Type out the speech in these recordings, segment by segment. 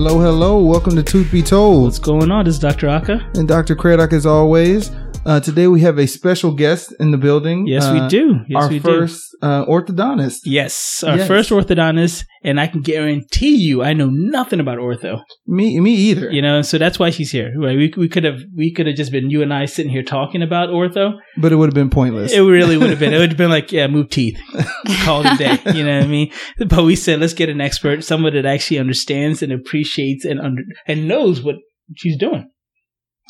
Hello, hello. Welcome to Tooth Be Told. What's going on? This is Dr. Ackah. And Dr. Cradoc, as always. Uh, today we have a special guest in the building. Yes, Uh, we do. Yes, our we first uh, orthodontist. Yes, our Yes. first orthodontist, and I can guarantee you, I know nothing about ortho. Me, me either. You know, so that's why she's here. Right? We we could have we could have just been you and I sitting here talking about ortho. But it would have been pointless. It really would have been. It would have been like, yeah, move teeth, call it a day. You know what I mean? But we said, let's get an expert, someone that actually understands and appreciates and under and knows what she's doing.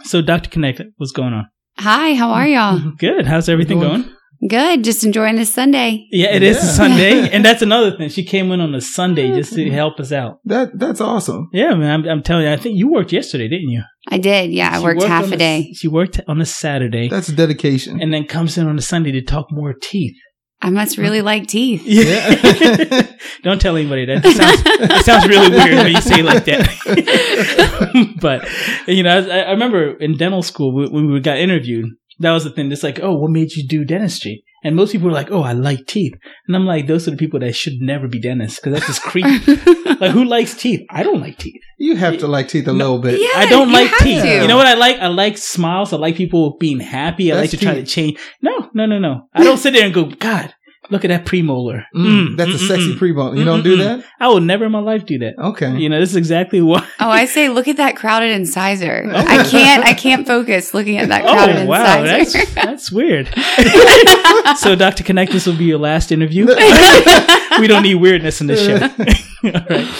So, Doctor Knecht, what's going on? Hi, how are y'all? Good. How's everything going? Good. Just enjoying this Sunday. Yeah, it is a Sunday, and that's another thing. She came in on a Sunday oh, just to help us out. that That's awesome. Yeah, man, I'm, I'm telling you. I think you worked yesterday, didn't you? I did. Yeah, I She worked half on a a- day. She worked on a Saturday, That's dedication. and then comes in on a Sunday to talk more teeth. I must really like teeth. Yeah. Don't tell anybody that. It sounds, it sounds really weird when you say it like that. but you know, I, I remember in dental school when when we got interviewed. That was the thing. It's like, oh, what made you do dentistry? And most people are like, oh, I like teeth. And I'm like, those are the people that should never be dentists because that's just creepy. like, who likes teeth? I don't like teeth. you have to like teeth a No. little bit. Yeah. I don't you like have teeth. to. You know what I like? I like smiles. I like people being happy. I That's like to try to change. No, no, no, no. I don't sit there and go, God, look at that premolar. Mm, Mm, that's a mm, sexy mm, pre-bone. You Mm, don't mm, do mm. that? I will never in my life do that. Okay. You know, this is exactly why. Oh, I say, look at that crowded incisor. Oh. I can't. I can't focus looking at that crowded Oh wow, incisor. that's that's weird. so, Doctor Knecht, this will be your last interview. we don't need weirdness in this show. All right.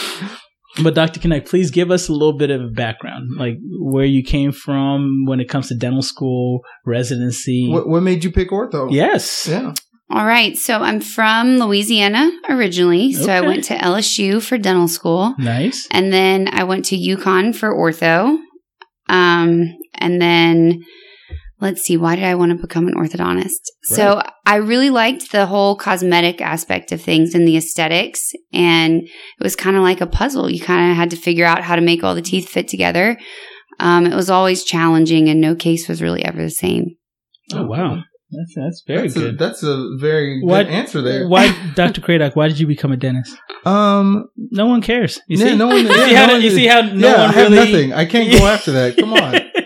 But Doctor Knecht, please give us a little bit of a background, like where you came from when it comes to dental school, residency. what, what made you pick ortho? yes. Yeah. All right. So I'm from Louisiana originally. So I went to LSU for dental school, Nice. and then I went to UConn for ortho. Um, and then let's see, why did I want to become an orthodontist? So I really liked the whole cosmetic aspect of things and the aesthetics. And it was kind of like a puzzle. You kind of had to figure out how to make all the teeth fit together. Um, it was always challenging, and no case was really ever the same. Oh wow, that's that's very that's A, good. that's a very What- good answer there. Why, Doctor Cradoc? Why did you become a dentist? Um, No one cares. You yeah, see, no one. you yeah, see how no one- you see how no yeah, one I have really nothing. I can't go after that. Come on.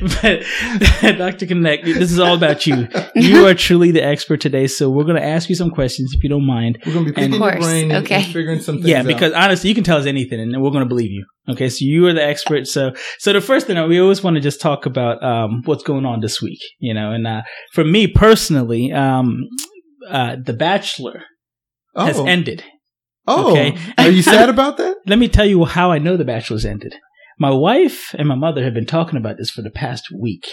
but Dr. Knecht, this is all about you. You are truly the expert today, so we're going to ask you some questions if you don't mind. We're gonna be picking Of your brain and, Okay. and figuring some things Yeah, out. because honestly, you can tell us anything, and we're going to believe you. Okay, so you are the expert. So, so the first thing we always want to just talk about um, what's going on this week, you know. And uh, for me personally, um, uh, The Bachelor oh, has ended. oh, okay. are you sad about that? Let me tell you how I know The Bachelor's ended. My wife and my mother have been talking about this for the past week.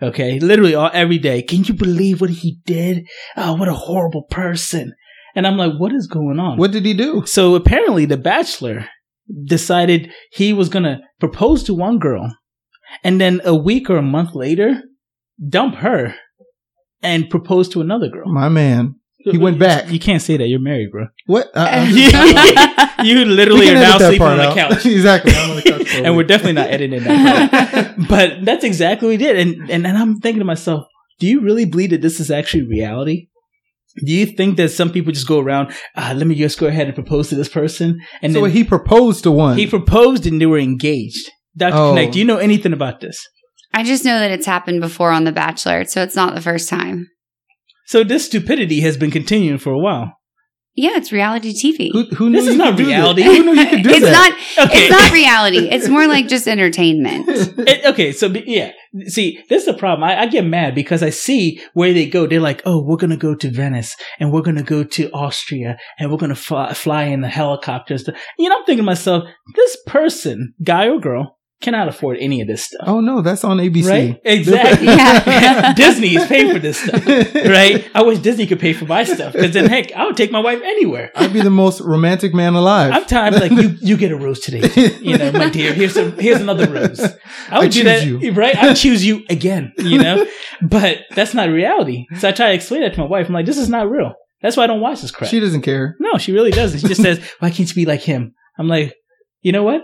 Okay, literally all every day. Can you believe what he did? Oh, what a horrible person! And I'm like, what is going on? What did he do? So apparently, The Bachelor decided he was gonna propose to one girl, and then a week or a month later, dump her and propose to another girl. My man, he went back. You can't say that. You're married, bro. what? Uh-uh. you literally are now sleeping on the out. couch. exactly. I'm on the couch. and we're definitely not editing that. but that's exactly what he did. And, and and I'm thinking to myself, do you really believe that this is actually reality? Do you think that some people just go around? Uh, let me just go ahead and propose to this person, and so then he proposed to one. he proposed and they were engaged. Doctor Oh. Knecht, do you know anything about this? I just know that it's happened before on The Bachelor, so it's not the first time. So this stupidity has been continuing for a while. Yeah, it's reality TV. who, who knew This is not could reality. Who knew you could do it's that? not. Okay, It's not reality. It's more like just entertainment. It- okay, so yeah, see, this is the problem. I, I get mad because I see where they go. They're like, "Oh, we're gonna go to Venice, and we're gonna go to Austria, and we're gonna fly, fly in the helicopters." You know, I'm thinking to myself, this person, guy or girl, cannot afford any of this stuff. Oh no, that's on ABC. Right? Exactly. Yeah. Disney is paying for this stuff, right? I wish Disney could pay for my stuff because then, heck, I would take my wife anywhere. I'd be the most romantic man alive. I'm tired. Like you, you get a rose today. You know, my dear. Here's a, here's another rose. I would I do that, you. right? I would choose you again. You know, but that's not reality. So I try to explain that to my wife. I'm like, this is not real. That's why I don't watch this crap. she doesn't care. no, she really doesn't. She just says, why can't you be like him? I'm like, you know what?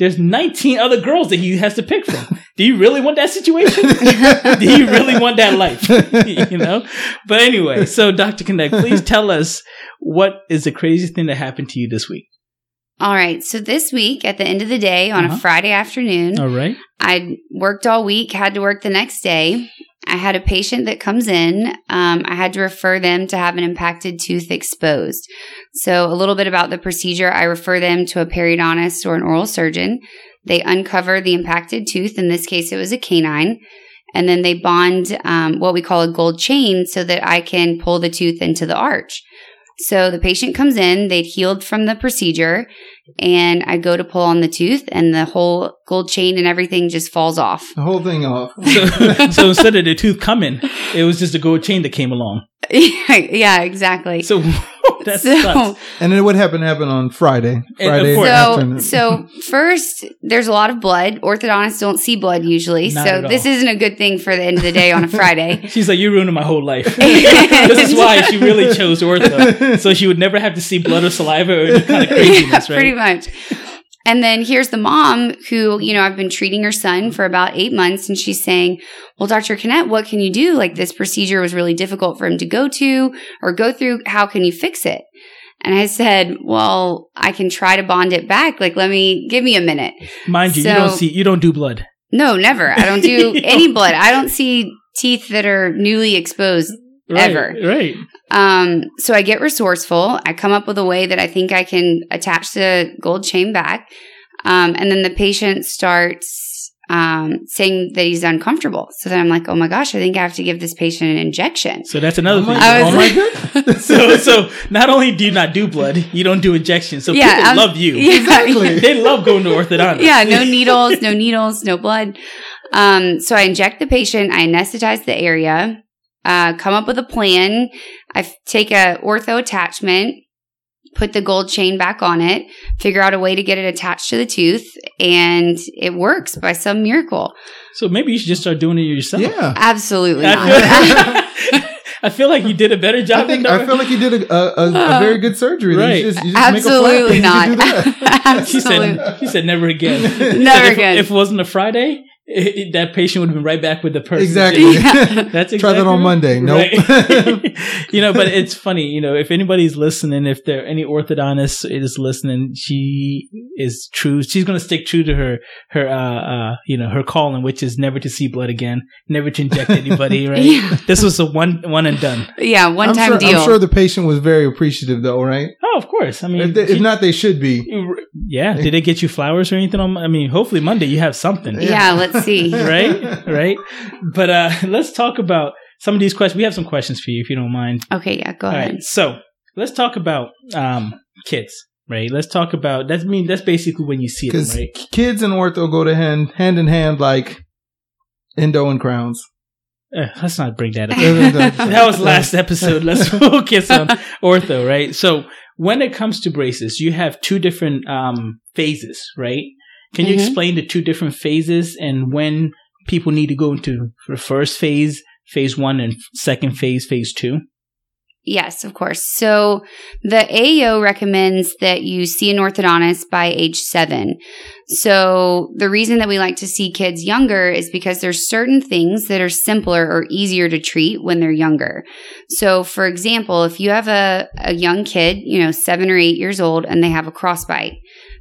There's 19 other girls that he has to pick from. Do you really want that situation? Do you really want that life? you know? But anyway, so Dr. Knecht, please tell us what is the craziest thing that happened to you this week? All right. So this week, at the end of the day, on Uh-huh. a Friday afternoon, All right. I worked all week, had to work the next day. I had a patient that comes in. Um, I had to refer them to have an impacted tooth exposed. So, a little bit about the procedure I refer them to a periodontist or an oral surgeon. They uncover the impacted tooth. In this case, it was a canine. And then they bond um, what we call a gold chain so that I can pull the tooth into the arch. So the patient comes in, they'd healed from the procedure, and I go to pull on the tooth, and the whole gold chain and everything just falls off. The whole thing off. So, so instead of the tooth coming, it was just a gold chain that came along. yeah, exactly. So that So- sucks. And then what happened happened on Friday. Friday. So, afternoon. so first, there's a lot of blood. Orthodontists don't see blood usually, Not so this isn't a good thing for the end of the day on a Friday. She's like, you're ruining my whole life. this is why she really chose ortho, so she would never have to see blood or saliva or any kind of craziness, yeah, right? Much. And then here's the mom who, you know, I've been treating her son for about eight months, and she's saying, Well, Dr. Knecht, what can you do? Like, this procedure was really difficult for him to go to or go through. How can you fix it? And I said, Well, I can try to bond it back. Like, let me give me a minute. Mind you, you don't see, you don't do blood. No, never. I don't do any blood. I don't see teeth that are newly exposed Right, Ever. right? Um, so I get resourceful. I come up with a way that I think I can attach the gold chain back. Um, and then the patient starts um, saying that he's uncomfortable. So then I'm like, oh my gosh, I think I have to give this patient an injection. So that's another Oh thing. I was Oh my God. so, so not only do you not do blood, you don't do injections. So Yeah, people I'm- love you. Yeah, Exactly. They love going to orthodontist. yeah, no needles, no needles, no blood. Um, so I inject the patient, I anesthetize the area, uh, come up with a plan. I take a ortho attachment, put the gold chain back on it, figure out a way to get it attached to the tooth, and it works by some miracle. So maybe you should just start doing it yourself. yeah. Absolutely I not. feel, I feel like you did a better I job think than I feel like you did a, a, a, a very good surgery. Right. You just, you just make a flap Absolutely not. You can she said. She said never again. Never if, again. If it wasn't a Friday, it, it- that patient would have been right back with the person. Exactly. Yeah. That's exactly Try that on right. Monday. Nope. Right. you know, but it's funny. You know, if anybody's listening, if there any orthodontist is listening, she is true. She's going to stick true to her her uh, uh you know her calling, which is never to see blood again, never to inject anybody. Right. Yeah. This was a one one and done. yeah, one I'm time sure, deal. I'm sure the patient was very appreciative, though, right? Oh, of course. I mean, If, they, if she- not, they should be. yeah. Did they get you flowers or anything? On, I mean, hopefully Monday you have something. yeah, let's see. right? Right? But uh let's talk about some of these questions we have some questions for you if you don't mind. Okay, yeah, go all ahead. right so let's talk about um kids right? Let's talk about that's I mean that's basically when you see them right? kids and ortho go to hand hand in hand like endo and crowns. Eh, let's not bring that up. That was last episode. Let's focus on ortho right? So when it comes to braces you have two different um phases right can you Mhm. explain the two different phases and when people need to go into the first phase phase one and second phase phase two Yes, of course. So the AAO recommends that you see an orthodontist by age seven. So the reason that we like to see kids younger is because there's certain things that are simpler or easier to treat when they're younger. So for example, if you have a, a young kid, you know, seven or eight years old, and they have a crossbite,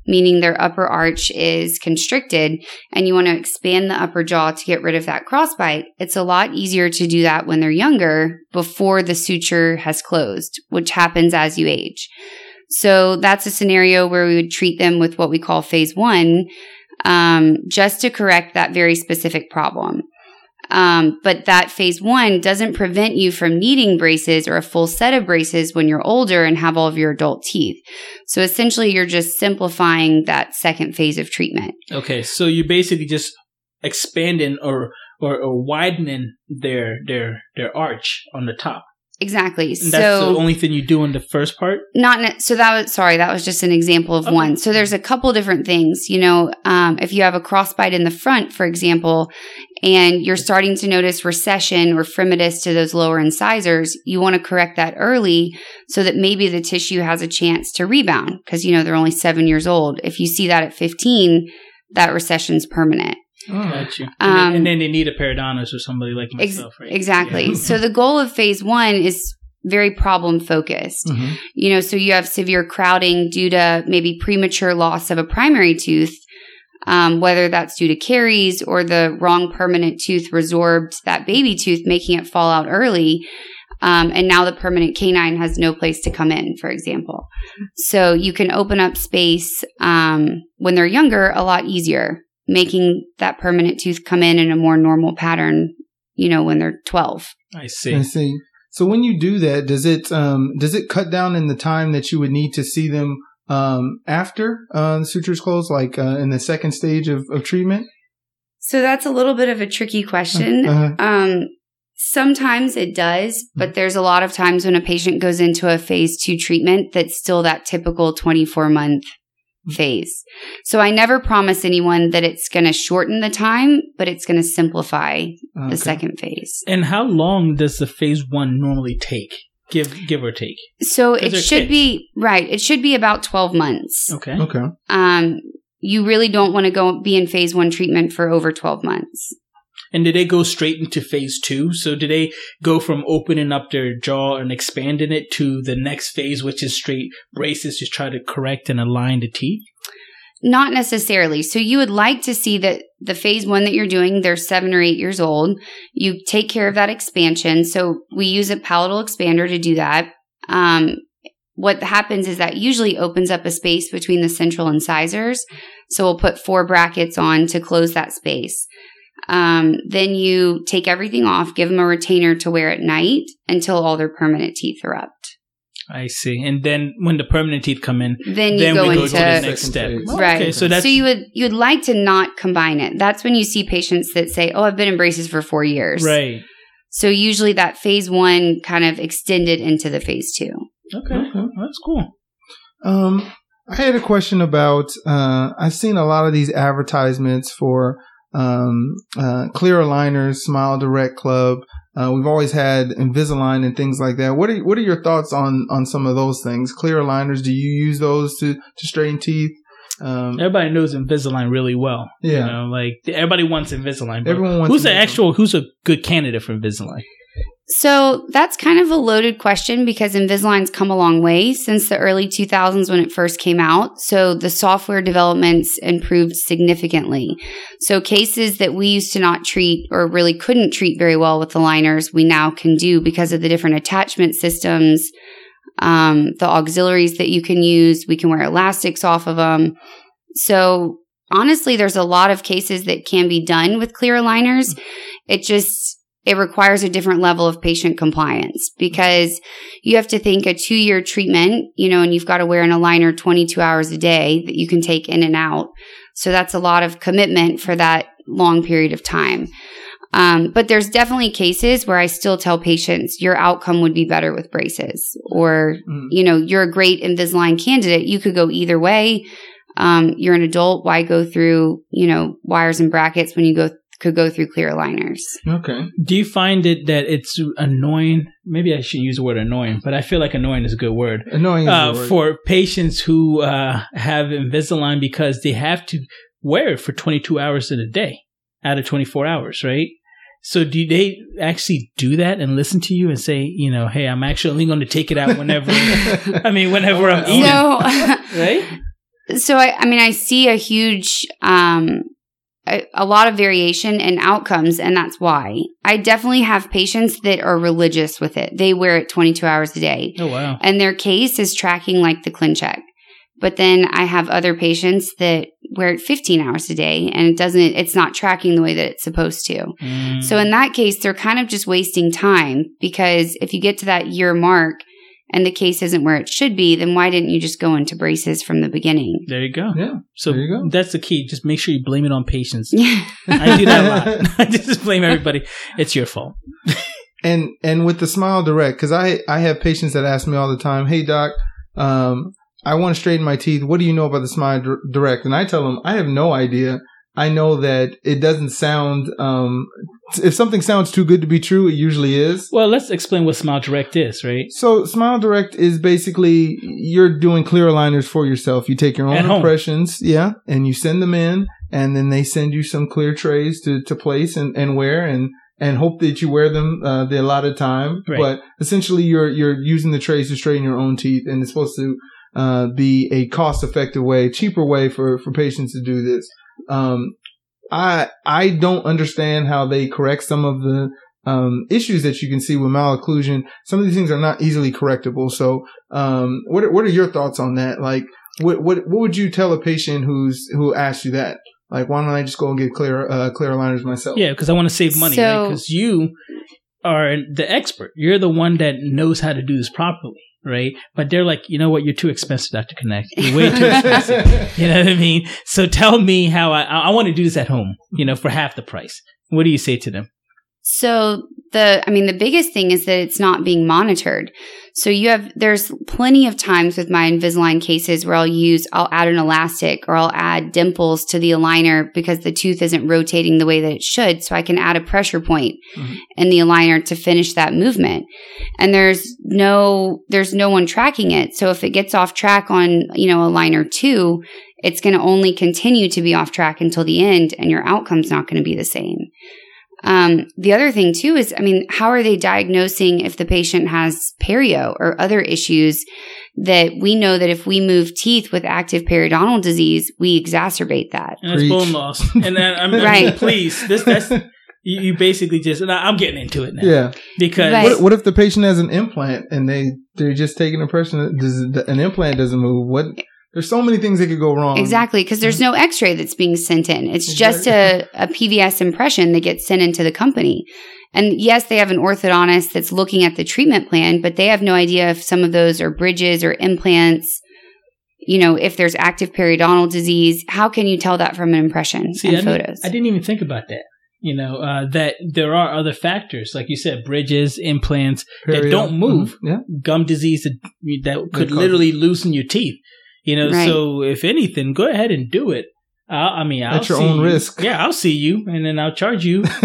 meaning their upper arch is constricted, and you want to expand the upper jaw to get rid of that crossbite, it's a lot easier to do that when they're younger before the suture has closed, which happens as you age. So that's a scenario where we would treat them with what we call phase one, um, just to correct that very specific problem. Um, but that phase one doesn't prevent you from needing braces or a full set of braces when you're older and have all of your adult teeth. So essentially, you're just simplifying that second phase of treatment. Okay, so you're basically just expanding or or, or widening their their their arch on the top. Exactly. And that's so the only thing you do in the first part. not ne- so that was sorry that was just an example of Okay. one so there's a couple different things you know um, if you have a crossbite in the front for example and you're starting to notice recession or fremitus to those lower incisors you want to correct that early so that maybe the tissue has a chance to rebound because you know they're only seven years old if you see that at 15 that recession's permanent Got you. And, Um, then, and then they need a periodontist or somebody like Ex- myself, right? Exactly. Yeah. So the goal of phase one is very problem focused. Mhm. You know, so you have severe crowding due to maybe premature loss of a primary tooth, um, whether that's due to caries or the wrong permanent tooth resorbed that baby tooth, making it fall out early. Um, and now the permanent canine has no place to come in, for example. So you can open up space um, when they're younger a lot easier, making that permanent tooth come in in a more normal pattern, you know, when they're 12. I see. I see. So when you do that, does it um, does it cut down in the time that you would need to see them um, after uh, the sutures close, like uh, in the second stage of, of treatment? So that's a little bit of a tricky question. Uh-huh. Um, sometimes it does, but there's a lot of times when a patient goes into a phase two treatment that's still that typical 24 month phase. So I never promise anyone that it's going to shorten the time, but it's going to simplify Okay. the second phase. And how long does the phase one normally take? Give give or take. So it should kids. be right. It should be about 12 months. Okay. Okay. Um, you really don't want to go be in phase one treatment for over 12 months. And did they go straight into phase two? So did they go from opening up their jaw and expanding it to the next phase, which is straight braces to try to correct and align the teeth? Not necessarily. So you would like to see that the phase one that you're doing, they're seven or eight years old. You take care of that expansion. So we use a palatal expander to do that. Um, what happens is that usually opens up a space between the central incisors. So we'll put four brackets on to close that space. Um, then you take everything off, give them a retainer to wear at night until all their permanent teeth are up. I see. And then when the permanent teeth come in, Then you then go we go into to the next step. Oh, Right. Okay, so that's so you would you would like to not combine it. That's when you see patients that say, "Oh, I've been in braces for 4 years." right. So usually that phase 1 kind of extended into the phase 2. Okay, Okay. That's cool. Um, I had a question about. Uh, I've seen a lot of these advertisements for um, uh, clear aligners, Smile Direct Club. Uh, we've always had Invisalign and things like that. What are what are your thoughts on on some of those things? Clear aligners. Do you use those to to straighten teeth? Um, Everybody knows Invisalign really well. Yeah. You know, like everybody wants Invisalign. Everyone wants who's the actual? Who's a good candidate for Invisalign? So that's kind of a loaded question because Invisalign's come a long way since the early 2000s when it first came out. So the software developments improved significantly. So cases that we used to not treat or really couldn't treat very well with the liners, we now can do because of the different attachment systems, um, the auxiliaries that you can use. We can wear elastics off of them. So honestly, there's a lot of cases that can be done with clear aligners. It just, it requires a different level of patient compliance because you have to think a two year treatment, you know, and you've got to wear an aligner 22 hours a day that you can take in and out. So that's a lot of commitment for that long period of time. Um, but there's definitely cases where I still tell patients your outcome would be better with braces, or Mm. you know you're a great Invisalign candidate. You could go either way. Um, you're an adult. Why go through you know wires and brackets when you go could go through clear aligners? okay. Do you find it that it's annoying? Maybe I should use the word annoying, but I feel like annoying is a good word. Annoying is Uh, the word. for patients who uh, have Invisalign because they have to wear it for 22 hours in a day out of 24 hours, right? So do they actually do that and listen to you and say, you know, hey, I'm actually only going to take it out whenever, I mean, whenever I'm eating, So right? so I, I mean, I see a huge, um, a, a lot of variation in outcomes, and that's why I definitely have patients that are religious with it. They wear it 22 hours a day, Oh, wow. and their case is tracking like the ClinCheck. But then I have other patients that wear it 15 hours a day, and it doesn't. It's not tracking the way that it's supposed to. Mm. So in that case, they're kind of just wasting time because if you get to that year mark and the case isn't where it should be, then why didn't you just go into braces from the beginning? there you go. yeah. So There you go. that's the key. Just make sure you blame it on patients. Yeah. I do that a lot. I just blame everybody. It's your fault. and and with the smile direct because i i have patients that ask me all the time hey doc um i want to straighten my teeth what do you know about the smile direct and i tell them i have no idea i know that it doesn't sound um if something sounds too good to be true it usually is Well, let's explain what Smile Direct is, right? so smile direct is basically you're doing clear aligners for yourself you take your own At home. impressions yeah and you send them in and then they send you some clear trays to, to place and, and wear and and hope that you wear them uh, the allotted time. Right. But essentially, you're you're using the trays to straighten your own teeth, and it's supposed to uh, be a cost effective way, cheaper way for for patients to do this. Um, I I don't understand how they correct some of the um, issues that you can see with malocclusion. Some of these things are not easily correctable. So, um, what are, what are your thoughts on that? Like, what what what would you tell a patient who's who asks you that? Like, why don't I just go and get clear uh, clear aligners myself? Yeah, because I want to save money. So- Because you are the expert. You're the one that knows how to do this properly, right? But they're like, you know what? You're too expensive, Doctor Knecht. You're way too expensive. You know what I mean? So tell me how I I want to do this at home. You know, for half the price. What do you say to them? So the, I mean, the biggest thing is that it's not being monitored. So you have, there's plenty of times with my Invisalign cases where I'll use, I'll add an elastic or I'll add dimples to the aligner because the tooth isn't rotating the way that it should. So I can add a pressure point Mhm. in the aligner to finish that movement. And there's no, there's no one tracking it. So if it gets off track on, you know, aligner two, it's going to only continue to be off track until the end and your outcome's not going to be the same. Um, the other thing too is, I mean, how are they diagnosing if the patient has perio or other issues that we know that if we move teeth with active periodontal disease, we exacerbate that. And it's bone loss. And then I'm right. Right. please, this that's you, you basically just. And I- I'm getting into it now. Yeah. Because Right. What, what if the patient has an implant and they they're just taking a person does an implant doesn't move? What there's so many things that could go wrong. Exactly, because there's no x ray that's being sent in. It's just a, a PVS impression that gets sent into the company. And yes, they have an orthodontist that's looking at the treatment plan, but they have no idea if some of those are bridges or implants. You know, if there's active periodontal disease, how can you tell that from an impression See, and I didn't, photos? I didn't even think about that. You know, uh, that there are other factors, like you said, bridges, implants, that don't move. Mhm. Yeah. gum disease that, that could literally loosen your teeth. You know, Right. so if anything, go ahead and do it. I, I mean, I'll At your see own you. risk. Yeah, I'll see you, and then I'll charge you,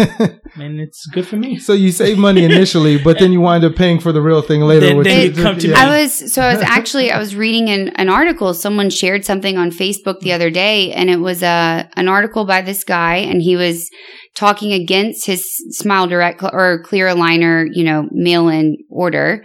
and it's good for me. so you save money initially, but then you wind up paying for the real thing later. Then- which then is- come to yeah. me. I was so I was actually I was reading an, an article. Someone shared something on Facebook the other day, and it was a an article by this guy, and he was talking against his Smile Direct cl- or clear aligner, you know, mail in order.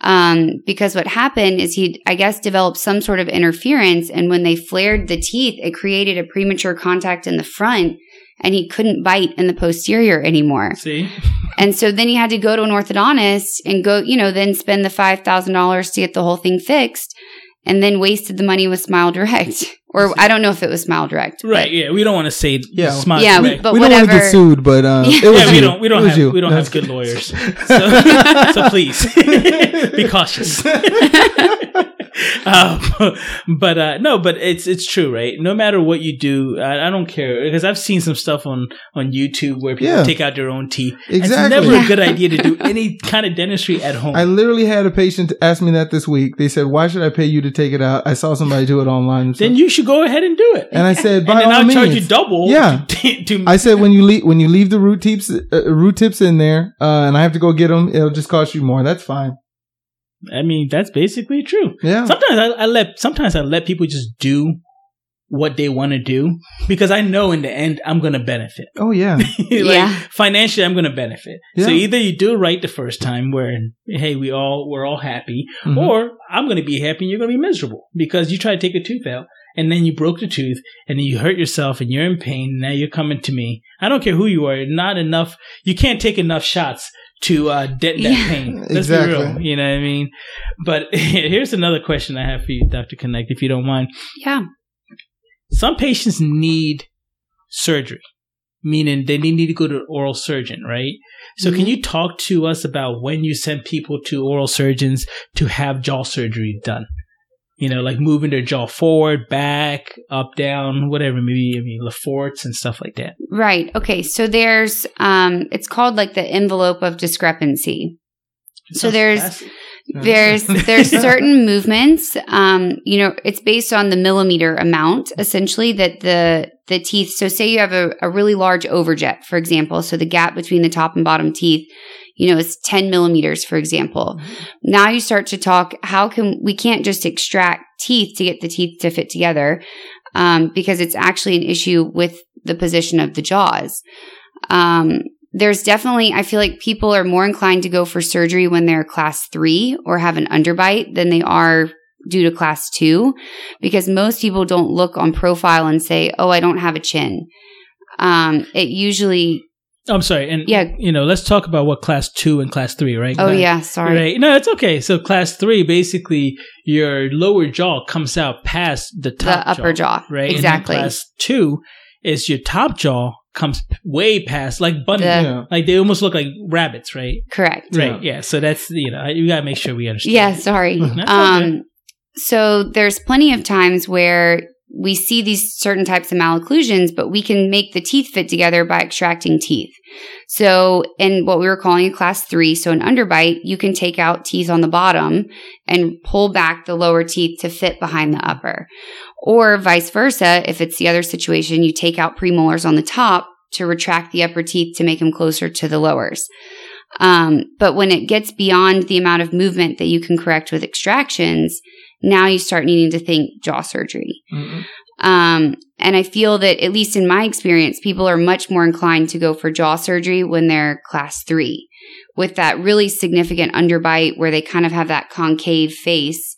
Um, because what happened is he, I guess, developed some sort of interference, and when they flared the teeth, it created a premature contact in the front, and he couldn't bite in the posterior anymore. See, And so then he had to go to an orthodontist and go, you know, then spend the $5,000 to get the whole thing fixed and then wasted the money with Smile Direct. Or I don't know if it was Smile Direct. but- right? Yeah, we don't want to say Yeah. smart. Yeah, direct. but we don't want to get sued, but uh, Yeah. it was yeah, we don't. We don't have. you. We don't have good lawyers. So, so please be cautious. um, but uh, no, but it's it's true, right? No matter what you do, I, I don't care because I've seen some stuff on on YouTube where people Yeah. take out their own teeth. Exactly. It's never Yeah. a good idea to do any kind of dentistry at home. I literally had a patient ask me that this week. They said, "Why should I pay you to take it out?" I saw somebody do it online. then you should go ahead and do it. and I said, and "By then all I'll means." charge you double. Yeah. To, to, I said when you leave when you leave the root tips uh, root tips in there, uh, and I have to go get them, it'll just cost you more. That's fine. I mean, that's basically true. Yeah. Sometimes I, I let sometimes I let people just do what they want to do because I know in the end I'm going to benefit. Oh yeah. like, Yeah. financially I'm going to benefit. So either you do it right the first time where hey we all we're all happy Mhm. or I'm going to be happy and you're going to be miserable because you try to take a tooth out and then you broke the tooth and then you hurt yourself and you're in pain. and Now you're coming to me. I don't care who you are. you are. Not enough. You can't take enough shots to uh, dent that Yeah. pain. Let's Exactly. be real. You know what I mean? But here's another question I have for you, Dr. Knecht, if you don't mind. Yeah. Some patients need surgery, meaning they need to go to an oral surgeon, right? So can Mhm. you talk to us about when you send people to oral surgeons to have jaw surgery done? You know, like moving their jaw forward, back, up, down, whatever, maybe I mean Leforts and stuff like that. Right. Okay. So there's, um, it's called like the envelope of discrepancy. So there's- there's there's certain movements um you know it's based on the millimeter amount essentially that the the teeth so say you have a, a really large overjet for example so the gap between the top and bottom teeth you know is 10 millimeters for example. Now you start to talk how can we can't just extract teeth to get the teeth to fit together um, because it's actually an issue with the position of the jaws. Um, there's definitely, I feel like people are more inclined to go for surgery when they're class three or have an underbite than they are due to class two, because most people don't look on profile and say, oh, I don't have a chin. Um, it usually, I'm sorry, and Yeah. you know, let's talk about what class two and class three, right? oh, Right. yeah, sorry. Right. No, it's okay. So class three, basically, your lower jaw comes out past the top The upper jaw. right? Exactly. And class two is your top jaw comes way past, like bunny, The- Yeah. like they almost look like rabbits, right? Correct. Right. Yeah. So that's you know you gotta make sure we understand. Yeah, sorry. That's okay. um, so there's plenty of times where we see these certain types of malocclusions, but we can make the teeth fit together by extracting teeth. So in what we were calling a class three, so an underbite, you can take out teeth on the bottom and pull back the lower teeth to fit behind the upper. Or vice versa, if it's the other situation, you take out premolars on the top to retract the upper teeth to make them closer to the lowers. Um, but when it gets beyond the amount of movement that you can correct with extractions, now you start needing to think jaw surgery. Mm-mm. Um, and I feel that, at least in my experience, people are much more inclined to go for jaw surgery when they're class three with that really significant underbite where they kind of have that concave face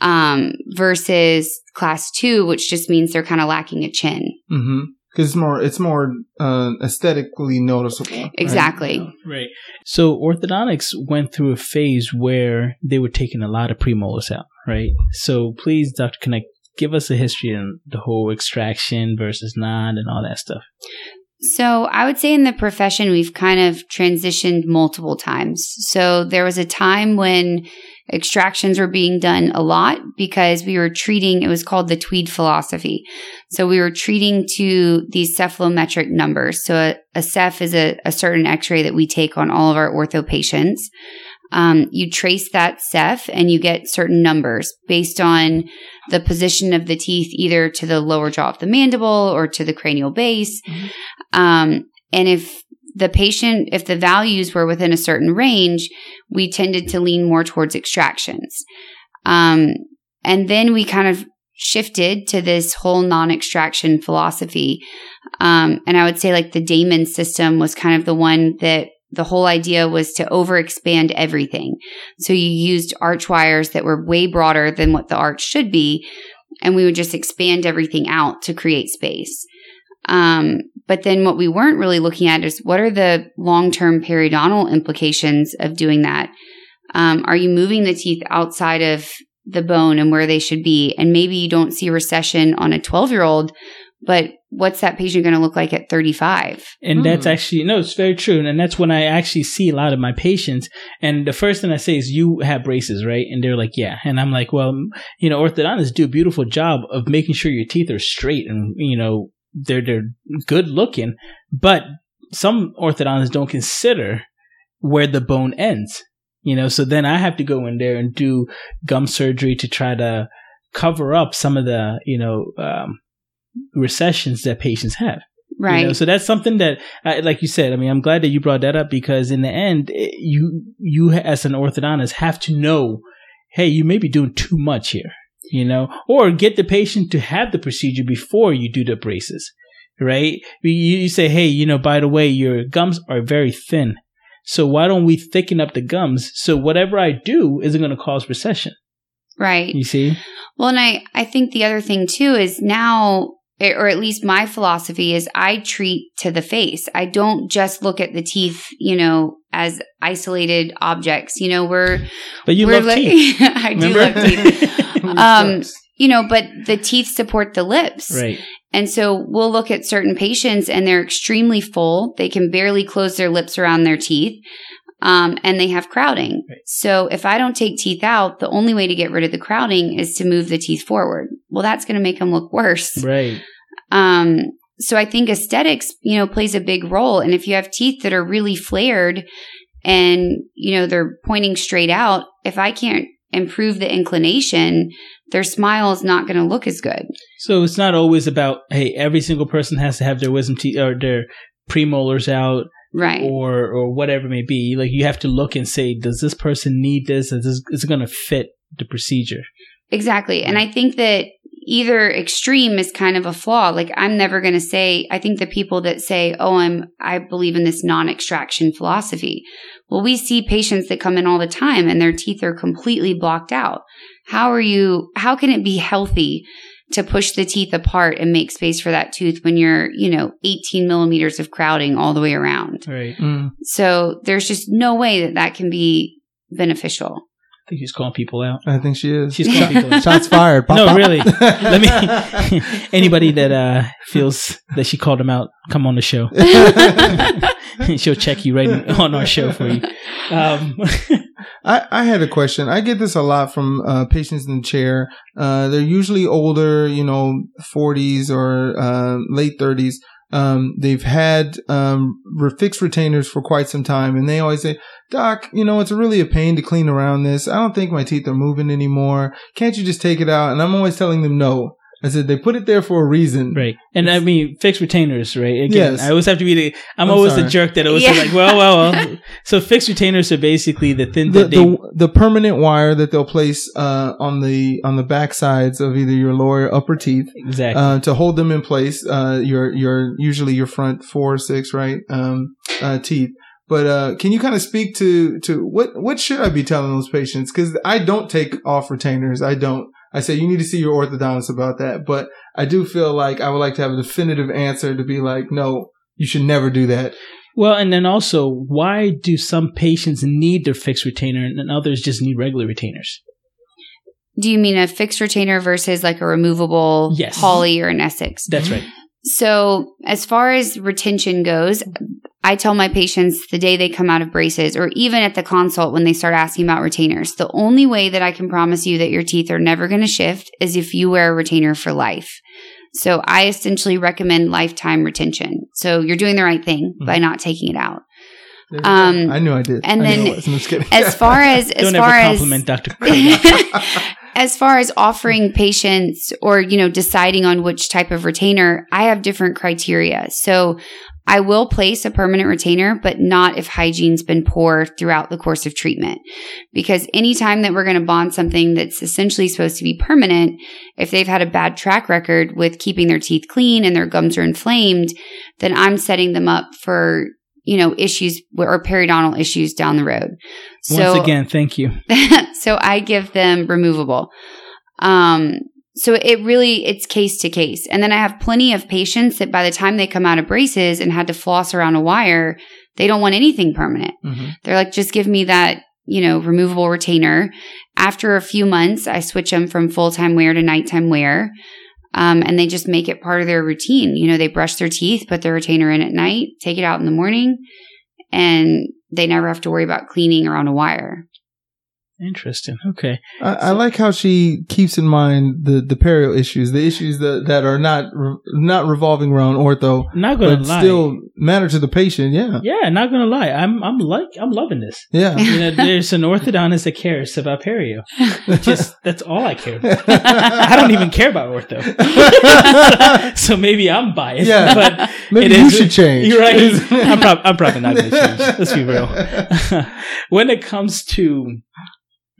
um, versus class two, which just means they're kind of lacking a chin. Mm-hmm. Because it's more, it's more uh, aesthetically noticeable. right? Exactly. Right. So orthodontics went through a phase where they were taking a lot of premolars out, right? So please, Dr. Knecht, give us a history on the whole extraction versus non and all that stuff. So I would say in the profession, we've kind of transitioned multiple times. So there was a time when extractions were being done a lot because we were treating, it was called the Tweed philosophy. So we were treating to these cephalometric numbers. So a, a ceph is a, a certain x-ray that we take on all of our ortho patients. Um, you trace that ceph and you get certain numbers based on the position of the teeth, either to the lower jaw of the mandible or to the cranial base. Um, and if the patient, if the values were within a certain range, we tended to lean more towards extractions. Um, and then we kind of shifted to this whole non extraction philosophy. Um, and I would say like the Damon system was kind of the one that the whole idea was to overexpand everything. So you used arch wires that were way broader than what the arch should be. And we would just expand everything out to create space. Um, but then what we weren't really looking at is what are the long term periodontal implications of doing that? Um, are you moving the teeth outside of the bone and where they should be? And maybe you don't see recession on a 12 year old, but what's that patient going to look like at 35? And that's Hmm. actually, no, it's very true. And that's when I actually see a lot of my patients. And the first thing I say is, you have braces, right? And they're like, yeah. And I'm like, well, you know, orthodontists do a beautiful job of making sure your teeth are straight and, you know, they're, they're good looking. But some orthodontists don't consider where the bone ends, you know, so then I have to go in there and do gum surgery to try to cover up some of the, you know, um, recessions that patients have. Right. You know, so that's something that, uh, like you said, I mean, I'm glad that you brought that up because in the end, it- you you as an orthodontist have to know, hey, you may be doing too much here, you know, or get the patient to have the procedure before you do the braces, right? You, you say, hey, you know, by the way, your gums are very thin, so why don't we thicken up the gums so whatever I do isn't going to cause recession? right. You see? Well, and I, I think the other thing too is now, eh, or at least my philosophy is I treat to the face. I don't just look at the teeth, you know, as isolated objects. You know, we're, But you we're love li- teeth. I do love teeth. Um, you know, but the teeth support the lips. right. And so we'll look at certain patients and they're extremely full. They can barely close their lips around their teeth. Um, and they have crowding. Right. So if I don't take teeth out, the only way to get rid of the crowding is to move the teeth forward. Well, that's going to make them look worse. Right. Um, so I think aesthetics, you know, plays a big role. And if you have teeth that are really flared and, you know, they're pointing straight out, if I can't improve the inclination, their smile is not going to look as good. So it's not always about hey, every single person has to have their wisdom teeth or their premolars out Right. or or whatever it may be. Like you have to look and say, does this person need this? Is this is it going to fit the procedure? Exactly. And I think that, either extreme is kind of a flaw. Like I'm never going to say, I think the people that say, Oh, I'm, I believe in this non-extraction philosophy. Well, we see patients that come in all the time and their teeth are completely blocked out. How are you, how can it be healthy to push the teeth apart and make space for that tooth when you're, you know, 18 millimeters of crowding all the way around? Right. Mm. So there's just no way that that can be beneficial. I think she's calling people out. I think she is. She's calling people out. Shots fired. Pop, no, pop. really. Let me. anybody that uh, feels that she called him out, come on the show. She'll check you right on our show for you. Um, I, I had a question. I get this a lot from uh, patients in the chair. Uh, they're usually older, you know, 40s or uh, late 30s. Um, they've had um, re- fixed retainers for quite some time, and they always say, "Doc, you know, it's really a pain to clean around this. I don't think my teeth are moving anymore. Can't you just take it out?" And I'm always telling them, "No." I said they put it there for a reason. right. And I mean, fixed retainers, right? Again, Yes. I always have to be the, I'm, I'm always sorry. the jerk that always Yeah. like, well, well, well. So fixed retainers are basically the thin the, that they, the the permanent wire that they'll place uh, on the on the back sides of either your lower or upper teeth exactly. uh, to hold them in place. Uh, your your usually your front four or six right um, uh, teeth. But uh, can you kind of speak to to what what should I be telling those patients? Because I don't take off retainers. I don't. I say you need to see your orthodontist about that. But I do feel like I would like to have a definitive answer to be like, no, you should never do that. Well, and then also, why do some patients need their fixed retainer and others just need regular retainers? Do you mean a fixed retainer versus like a removable Yes. Hawley or an Essex? That's right. So, as far as retention goes, I tell my patients the day they come out of braces or even at the consult when they start asking about retainers, the only way that I can promise you that your teeth are never going to shift is if you wear a retainer for life. So, I essentially recommend lifetime retention. So, you're doing the right thing by not taking it out. There you go. Um, I knew I did. and I knew then was. I'm just. As far as as Don't ever far as compliment Dr. as far as offering patients or you know deciding on which type of retainer i have different criteria. So i will place a permanent retainer but not if hygiene's been poor throughout the course of treatment. Because anytime that we're going to bond something that's essentially supposed to be permanent if they've had a bad track record with keeping their teeth clean and their gums are inflamed then i'm setting them up for you know issues or periodontal issues down the road So, Once again, thank you. so I give them removable. Um, so it really it's case to case. And then I have plenty of patients that by the time they come out of braces and had to floss around a wire, they don't want anything permanent. Mhm. They're like, just give me that, you know, removable retainer. After a few months, I switch them from full time wear to nighttime wear. Um, and they just make it part of their routine. You know, they brush their teeth, put their retainer in at night, take it out in the morning, and they never have to worry about cleaning around a wire. Interesting. Okay. I, I like how she keeps in mind the the perio issues, the issues that, that are not re, not revolving around ortho, Not gonna but lie. still matter to the patient. Yeah, yeah, not gonna lie. I'm I'm like I'm loving this. yeah. You know, there's an orthodontist that cares about perio. Just that's all I care about. I don't even care about ortho. so maybe I'm biased. Yeah. but Maybe you is- should change. You're right. I'm, prob- I'm probably not going to change. Let's be real. when it comes to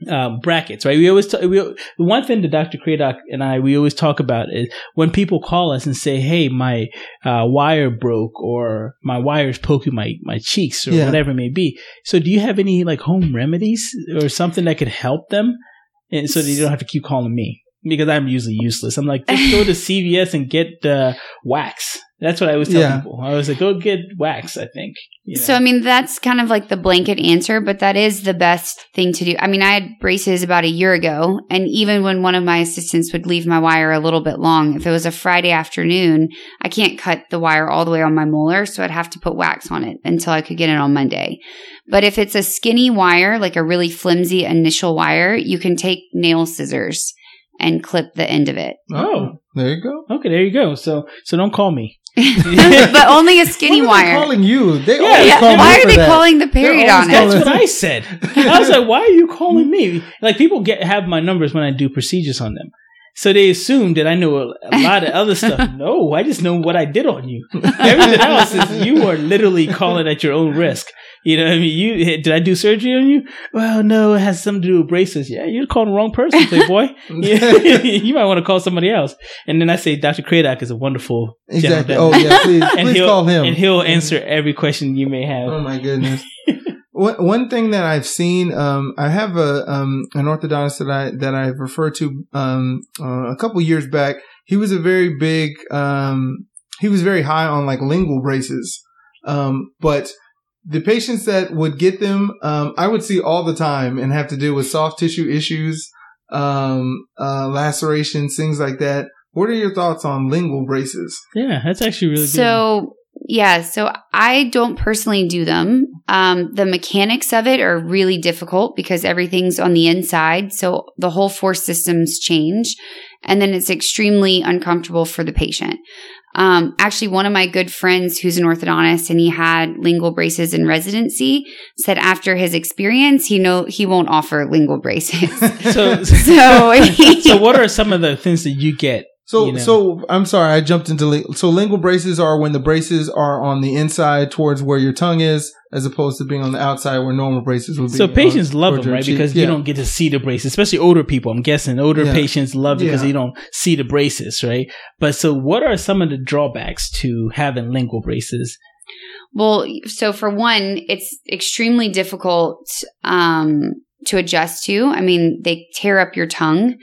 um, brackets, right? We always talk, we, one thing that Dr. Cradoc and I we always talk about is when people call us and say, "Hey, my uh, wire broke," or "My wire's poking my my cheeks," or Yeah. whatever it may be. So, do you have any like home remedies or something that could help them, and so that you don't have to keep calling me? Because I'm usually useless. I'm like, just go to CVS and get uh, wax. That's what I always tell Yeah. people. I was like, go get wax. I think. you know. So, I mean, that's kind of like the blanket answer, but that is the best thing to do. I mean, I had braces about a year ago, and even when one of my assistants would leave my wire a little bit long, if it was a Friday afternoon, I can't cut the wire all the way on my molar, so I'd have to put wax on it until I could get it on Monday. But if it's a skinny wire, like a really flimsy initial wire, you can take nail scissors and clip the end of it. Oh. there you go. okay, there you go. So, so don't call me. but only a skinny Why are they wire. calling you? They Yeah, always yeah. call me Why for are they that. calling the period on it? That's what I said. I was like, why are you calling me? Like people get have my numbers when I do procedures on them. So they assume that I know a, a lot of other stuff. No, I just know what I did on you. Everything else is you are literally calling at your own risk. You know what I mean? You did I do surgery on you? Well, no, it has something to do with braces. Yeah, you're calling the wrong person, Playboy. you might want to call somebody else. And then I say Dr. Cradoc is a wonderful exactly. Oh yeah, please, and please he'll, call him. and he'll answer every question you may have. Oh my goodness. one, thing that I've seen, um, I have a um, an orthodontist that I that I've referred to um, uh, a couple years back. He was a very big. Um, he was very high on like lingual braces, um, but the patients that would get them, um, I would see all the time and have to deal with soft tissue issues, um, uh, lacerations, things like that. What are your thoughts on lingual braces? Yeah, that's actually really good. So yeah, so I don't personally do them. Um, the mechanics of it are really difficult because everything's on the inside, so the whole force systems change, and then it's extremely uncomfortable for the patient. Um, actually, one of my good friends who's an orthodontist and he had lingual braces in residency said after his experience, he know he won't offer lingual braces. so, so, so what are some of the things that you get? So, you know? so I'm sorry, I jumped into ling- so lingual braces are when the braces are on the inside towards where your tongue is, as opposed to being on the outside where normal braces would be. So patients on- love them, right? cheek. Because Yeah. you don't get to see the braces, especially older people. I'm guessing older Yeah. patients love it because Yeah. you don't see the braces, right? But so, what are some of the drawbacks to having lingual braces? Well, so for one, it's extremely difficult um, to adjust to. I mean, they tear up your tongue.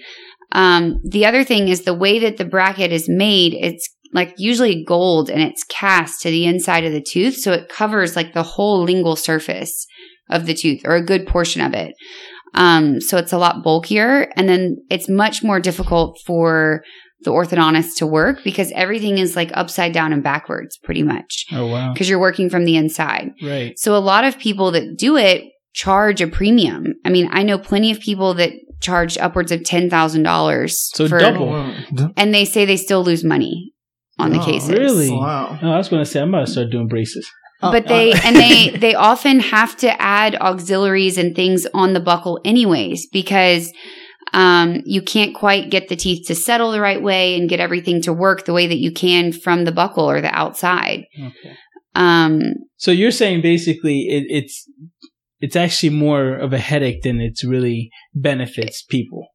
Um, the other thing is the way that the bracket is made, it's like usually gold and it's cast to the inside of the tooth. So it covers like the whole lingual surface of the tooth or a good portion of it. Um, so it's a lot bulkier and then it's much more difficult for the orthodontist to work because everything is like upside down and backwards pretty much Oh wow! because you're working from the inside. Right. So a lot of people that do it charge a premium. I mean, I know plenty of people that charge upwards of ten thousand dollars. So for, double. Oh, and they say they still lose money on the Oh, cases. really? Wow. Oh, I was going to say I'm about to start doing braces. But Uh, they uh, and they they often have to add auxiliaries and things on the buccal anyways because um, you can't quite get the teeth to settle the right way and get everything to work the way that you can from the buccal or the outside. Okay. Um, So you're saying basically it, it's it's actually more of a headache than it's really benefits people.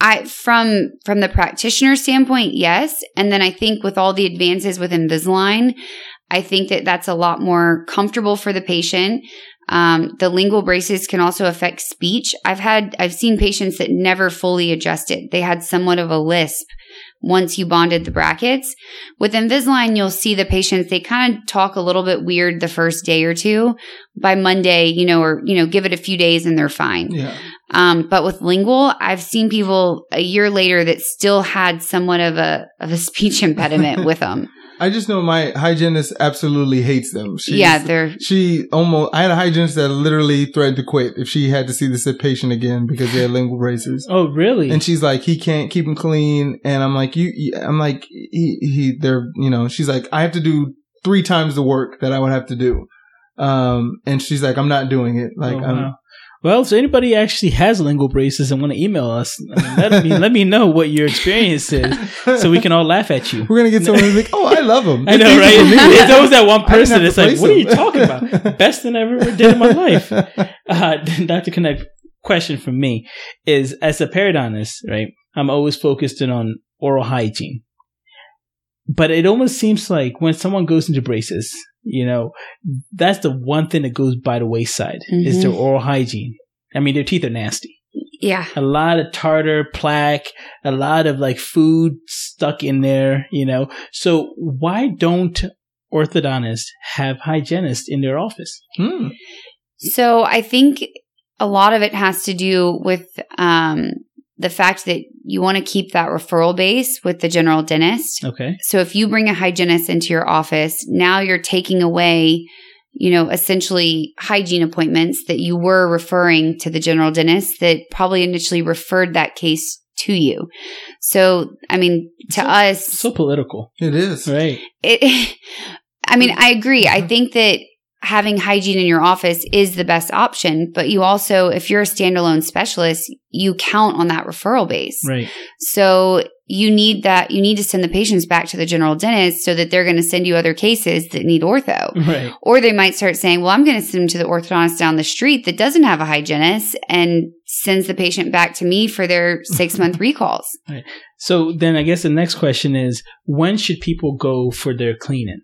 I from from the practitioner standpoint, yes, and then I think with all the advances with Invisalign, I think that that's a lot more comfortable for the patient. Um, the lingual braces can also affect speech. I've had I've seen patients that never fully adjusted. They had somewhat of a lisp once you bonded the brackets. With Invisalign, you'll see the patients, they kind of talk a little bit weird the first day or two. By Monday, you know, or, you know, give it a few days and they're fine. Yeah. Um, but with lingual, I've seen people a year later that still had somewhat of a of a speech impediment with them. I just know my hygienist absolutely hates them. She's, yeah, they're She almost, I had a hygienist that literally threatened to quit if she had to see the sick patient again because they had lingual braces. Oh, really? And she's like, he can't keep them clean. And I'm like, you, you- I'm like, he, he, they're, you know, she's like, I have to do three times the work that I would have to do. Um, and she's like, I'm not doing it. Like, Oh, I'm, wow. Well, if anybody actually has lingual braces and want to email us, let me let me know what your experience is, so we can all laugh at you. we're going to get someone who's like, oh, I love them. I know, right? It's always that one person that's like, "What are you talking about? Best thing I ever did in my life." Uh, Dr. Knecht, question from me is: as a periodontist, right? I'm always focused in on oral hygiene, but it almost seems like when someone goes into braces, you know, that's the one thing that goes by the wayside is their oral hygiene. I mean, their teeth are nasty yeah. a lot of tartar plaque, a lot of like food stuck in there, you know. So why don't orthodontists have hygienists in their office? Hmm. So I think a lot of it has to do with um, the fact that you want to keep that referral base with the general dentist. Okay. So if you bring a hygienist into your office, now you're taking away, you know, essentially hygiene appointments that you were referring to the general dentist that probably initially referred that case to you. So, I mean, to So- us, So political, It is. right? it, I mean, I agree. I uh-huh. think that having hygiene in your office is the best option, but you also, if you're a standalone specialist, you count on that referral base. Right. So you need that, you need to send the patients back to the general dentist so that they're going to send you other cases that need ortho. Right. Or they might start saying, well, I'm going to send them to the orthodontist down the street that doesn't have a hygienist and sends the patient back to me for their six month recalls. Right. So then I guess the next question is when should people go for their cleaning?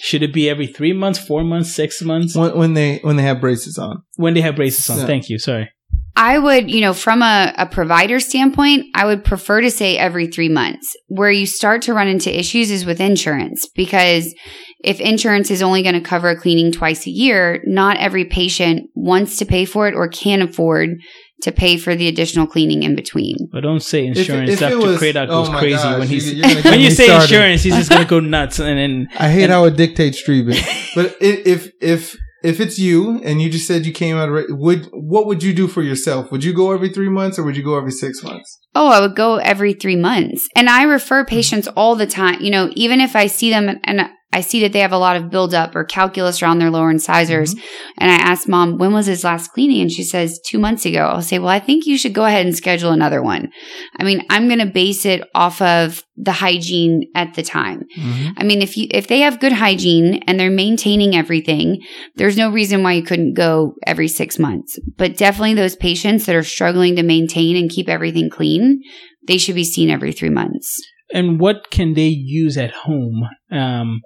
Should it be every three months, four months, six months? when, when they when they have braces on. When they have braces on. Yeah. Thank you. Sorry. I would, you know, from a, a provider standpoint, I would prefer to say every three months. Where you start to run into issues is with insurance because if insurance is only going to cover a cleaning twice a year, not every patient wants to pay for it or can afford to pay for the additional cleaning in between. But don't say insurance. if it Dr. was- Cradoc oh goes my crazy gosh, when he's you- you're when you say started. insurance, he's just gonna go nuts and then I hate And- how it dictates treatment. But i- if if if it's you and you just said you came out of would what would you do for yourself? Would you go every three months or would you go every six months? Oh, I would go every three months. And I refer patients all the time. You know, even if I see them and I see that they have a lot of buildup or calculus around their lower incisors, and I ask mom, when was his last cleaning? And she says, two months ago. I'll say, well, I think you should go ahead and schedule another one. I mean, I'm going to base it off of the hygiene at the time. Mhm. I mean, if you if they have good hygiene and they're maintaining everything, there's no reason why you couldn't go every 6 months. But definitely those patients that are struggling to maintain and keep everything clean, they should be seen every 3 months. and what can they use at home um,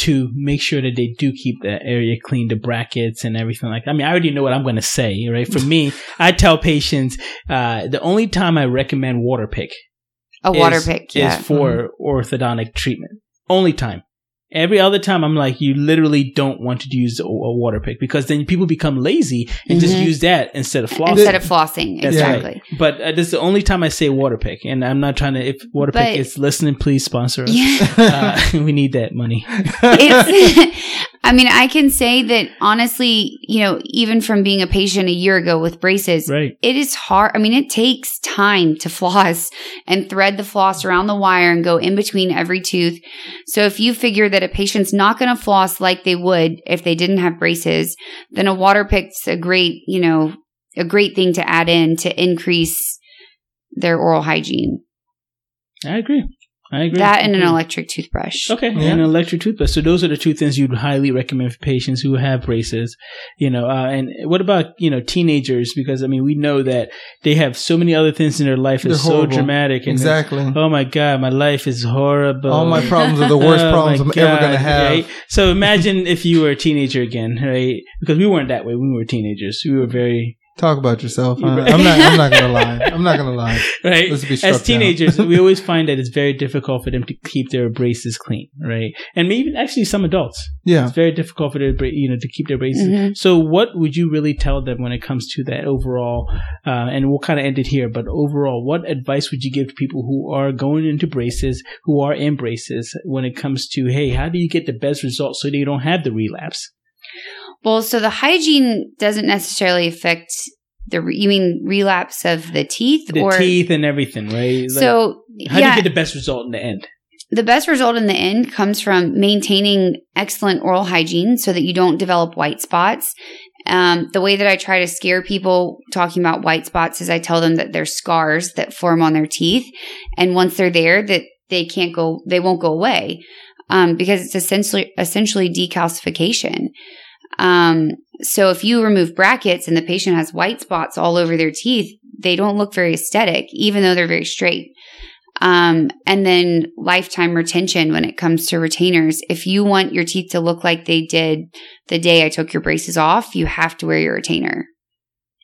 to make sure that they do keep the area clean, the brackets and everything like that? I mean, I already know what I'm going to say, right? For me, I tell patients uh, the only time I recommend water pick A water is, pick, yeah. is for orthodontic treatment. Only time. Every other time, I'm like, you literally don't want to use a, a water pick because then people become lazy and just Mhm. use that instead of flossing. Instead of flossing, That's exactly. right. But uh, this is the only time I say water pick, and I'm not trying to. If water But- pick is listening, please sponsor us. Yeah. Uh, we need that money. I mean, I can say that honestly, you know, even from being a patient a year ago with braces, Right. it is hard. I mean, it takes time to floss and thread the floss around the wire and go in between every tooth. So if you figure that a patient's not going to floss like they would if they didn't have braces, then a water pick's a great, you know, a great thing to add in to increase their oral hygiene. I agree. I agree. That and an electric toothbrush. Okay, Yeah. and an electric toothbrush. So those are the two things you'd highly recommend for patients who have braces. You know, uh, and what about you know teenagers? Because I mean, we know that they have so many other things in their life They're is so dramatic. And Exactly. Oh my god, my life is horrible. All my problems are the worst Oh problems I'm ever going to have. right? So imagine if you were a teenager again, right? Because we weren't that way. when We were teenagers. We were very Talk about yourself. You're I- right. I'm not. I'm not going to lie. I'm not going to lie. right. Let's be struck As teenagers, we always find that it's very difficult for them to keep their braces clean, right? And maybe actually some adults, Yeah. it's very difficult for their you know to keep their braces. Mhm. So, what would you really tell them when it comes to that overall? Uh, and we'll kind of end it here, but overall, what advice would you give to people who are going into braces, who are in braces, when it comes to hey, how do you get the best results so they don't have the relapse? Well, so the hygiene doesn't necessarily affect the. Re- you mean relapse of the teeth, The or teeth and everything, right? Like, so? how do you get the best result in the end? the best result in the end comes from maintaining excellent oral hygiene, so that you don't develop white spots. Um, the way that I try to scare people talking about white spots is I tell them that they're scars that form on their teeth, and once they're there, that they can't go, they won't go away, um, because it's essentially essentially decalcification. Um, so if you remove brackets and the patient has white spots all over their teeth, they don't look very aesthetic, even though they're very straight. Um, and then lifetime retention when it comes to retainers. If you want your teeth to look like they did the day I took your braces off, you have to wear your retainer.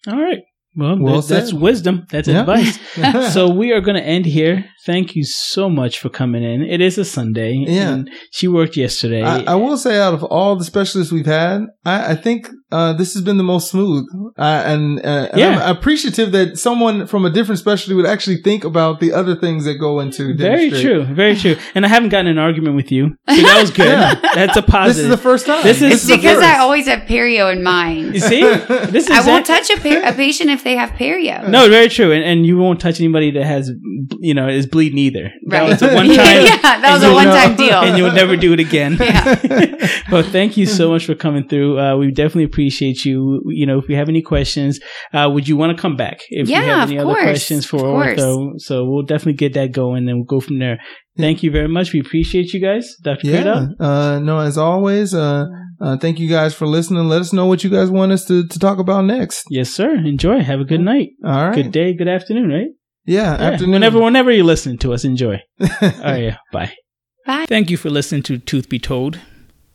All right. Well, Well that- that's said. wisdom. That's Yeah. advice. so we are going to end here. Thank you so much for coming in. It is a Sunday. Yeah. And she worked yesterday. I, I will say, out of all the specialists we've had, I, I think uh, this has been the most smooth, uh, and, uh, and Yeah. I'm appreciative that someone from a different specialty would actually think about the other things that go into very dentistry. true. Very true. And I haven't gotten an argument with you. So that was good. Yeah. That's a positive. This is the first time. This is- It's the because I always have perio in mind. you see? This is I won't touch a, pa- a patient if they have perio. No, very true. And, and you won't touch anybody that has, you know, is bleeding either. Right. That was a one time. yeah, that was a one time deal. And you'll never do it again. Yeah. well, thank you so much for coming through. Uh, we definitely appreciate you. You know, if you have any questions, uh, would you want to come back if Yeah, you have of any course, other questions for of ortho? So we'll definitely get that going and we'll go from there. Thank you very much. We appreciate you guys. Dr. Yeah. Uh, no, as always, uh, uh, thank you guys for listening. Let us know what you guys want us to, to talk about next. Yes, sir. Enjoy. Have a good night. All right. Good day. Good afternoon, right? Yeah. Yeah. Afternoon. Whenever, whenever you're listening to us, enjoy. All right. Yeah. Bye. Bye. Thank you for listening to Tooth Be Told.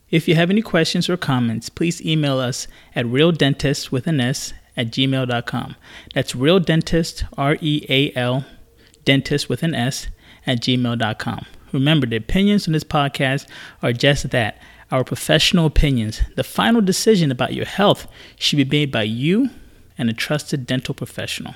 If you have any questions or comments, please email us at realdentist with an S at gmail.com. That's real dentist, R E A L, dentist with an S at gmail.com. Remember, the opinions on this podcast are just that our professional opinions. The final decision about your health should be made by you and a trusted dental professional.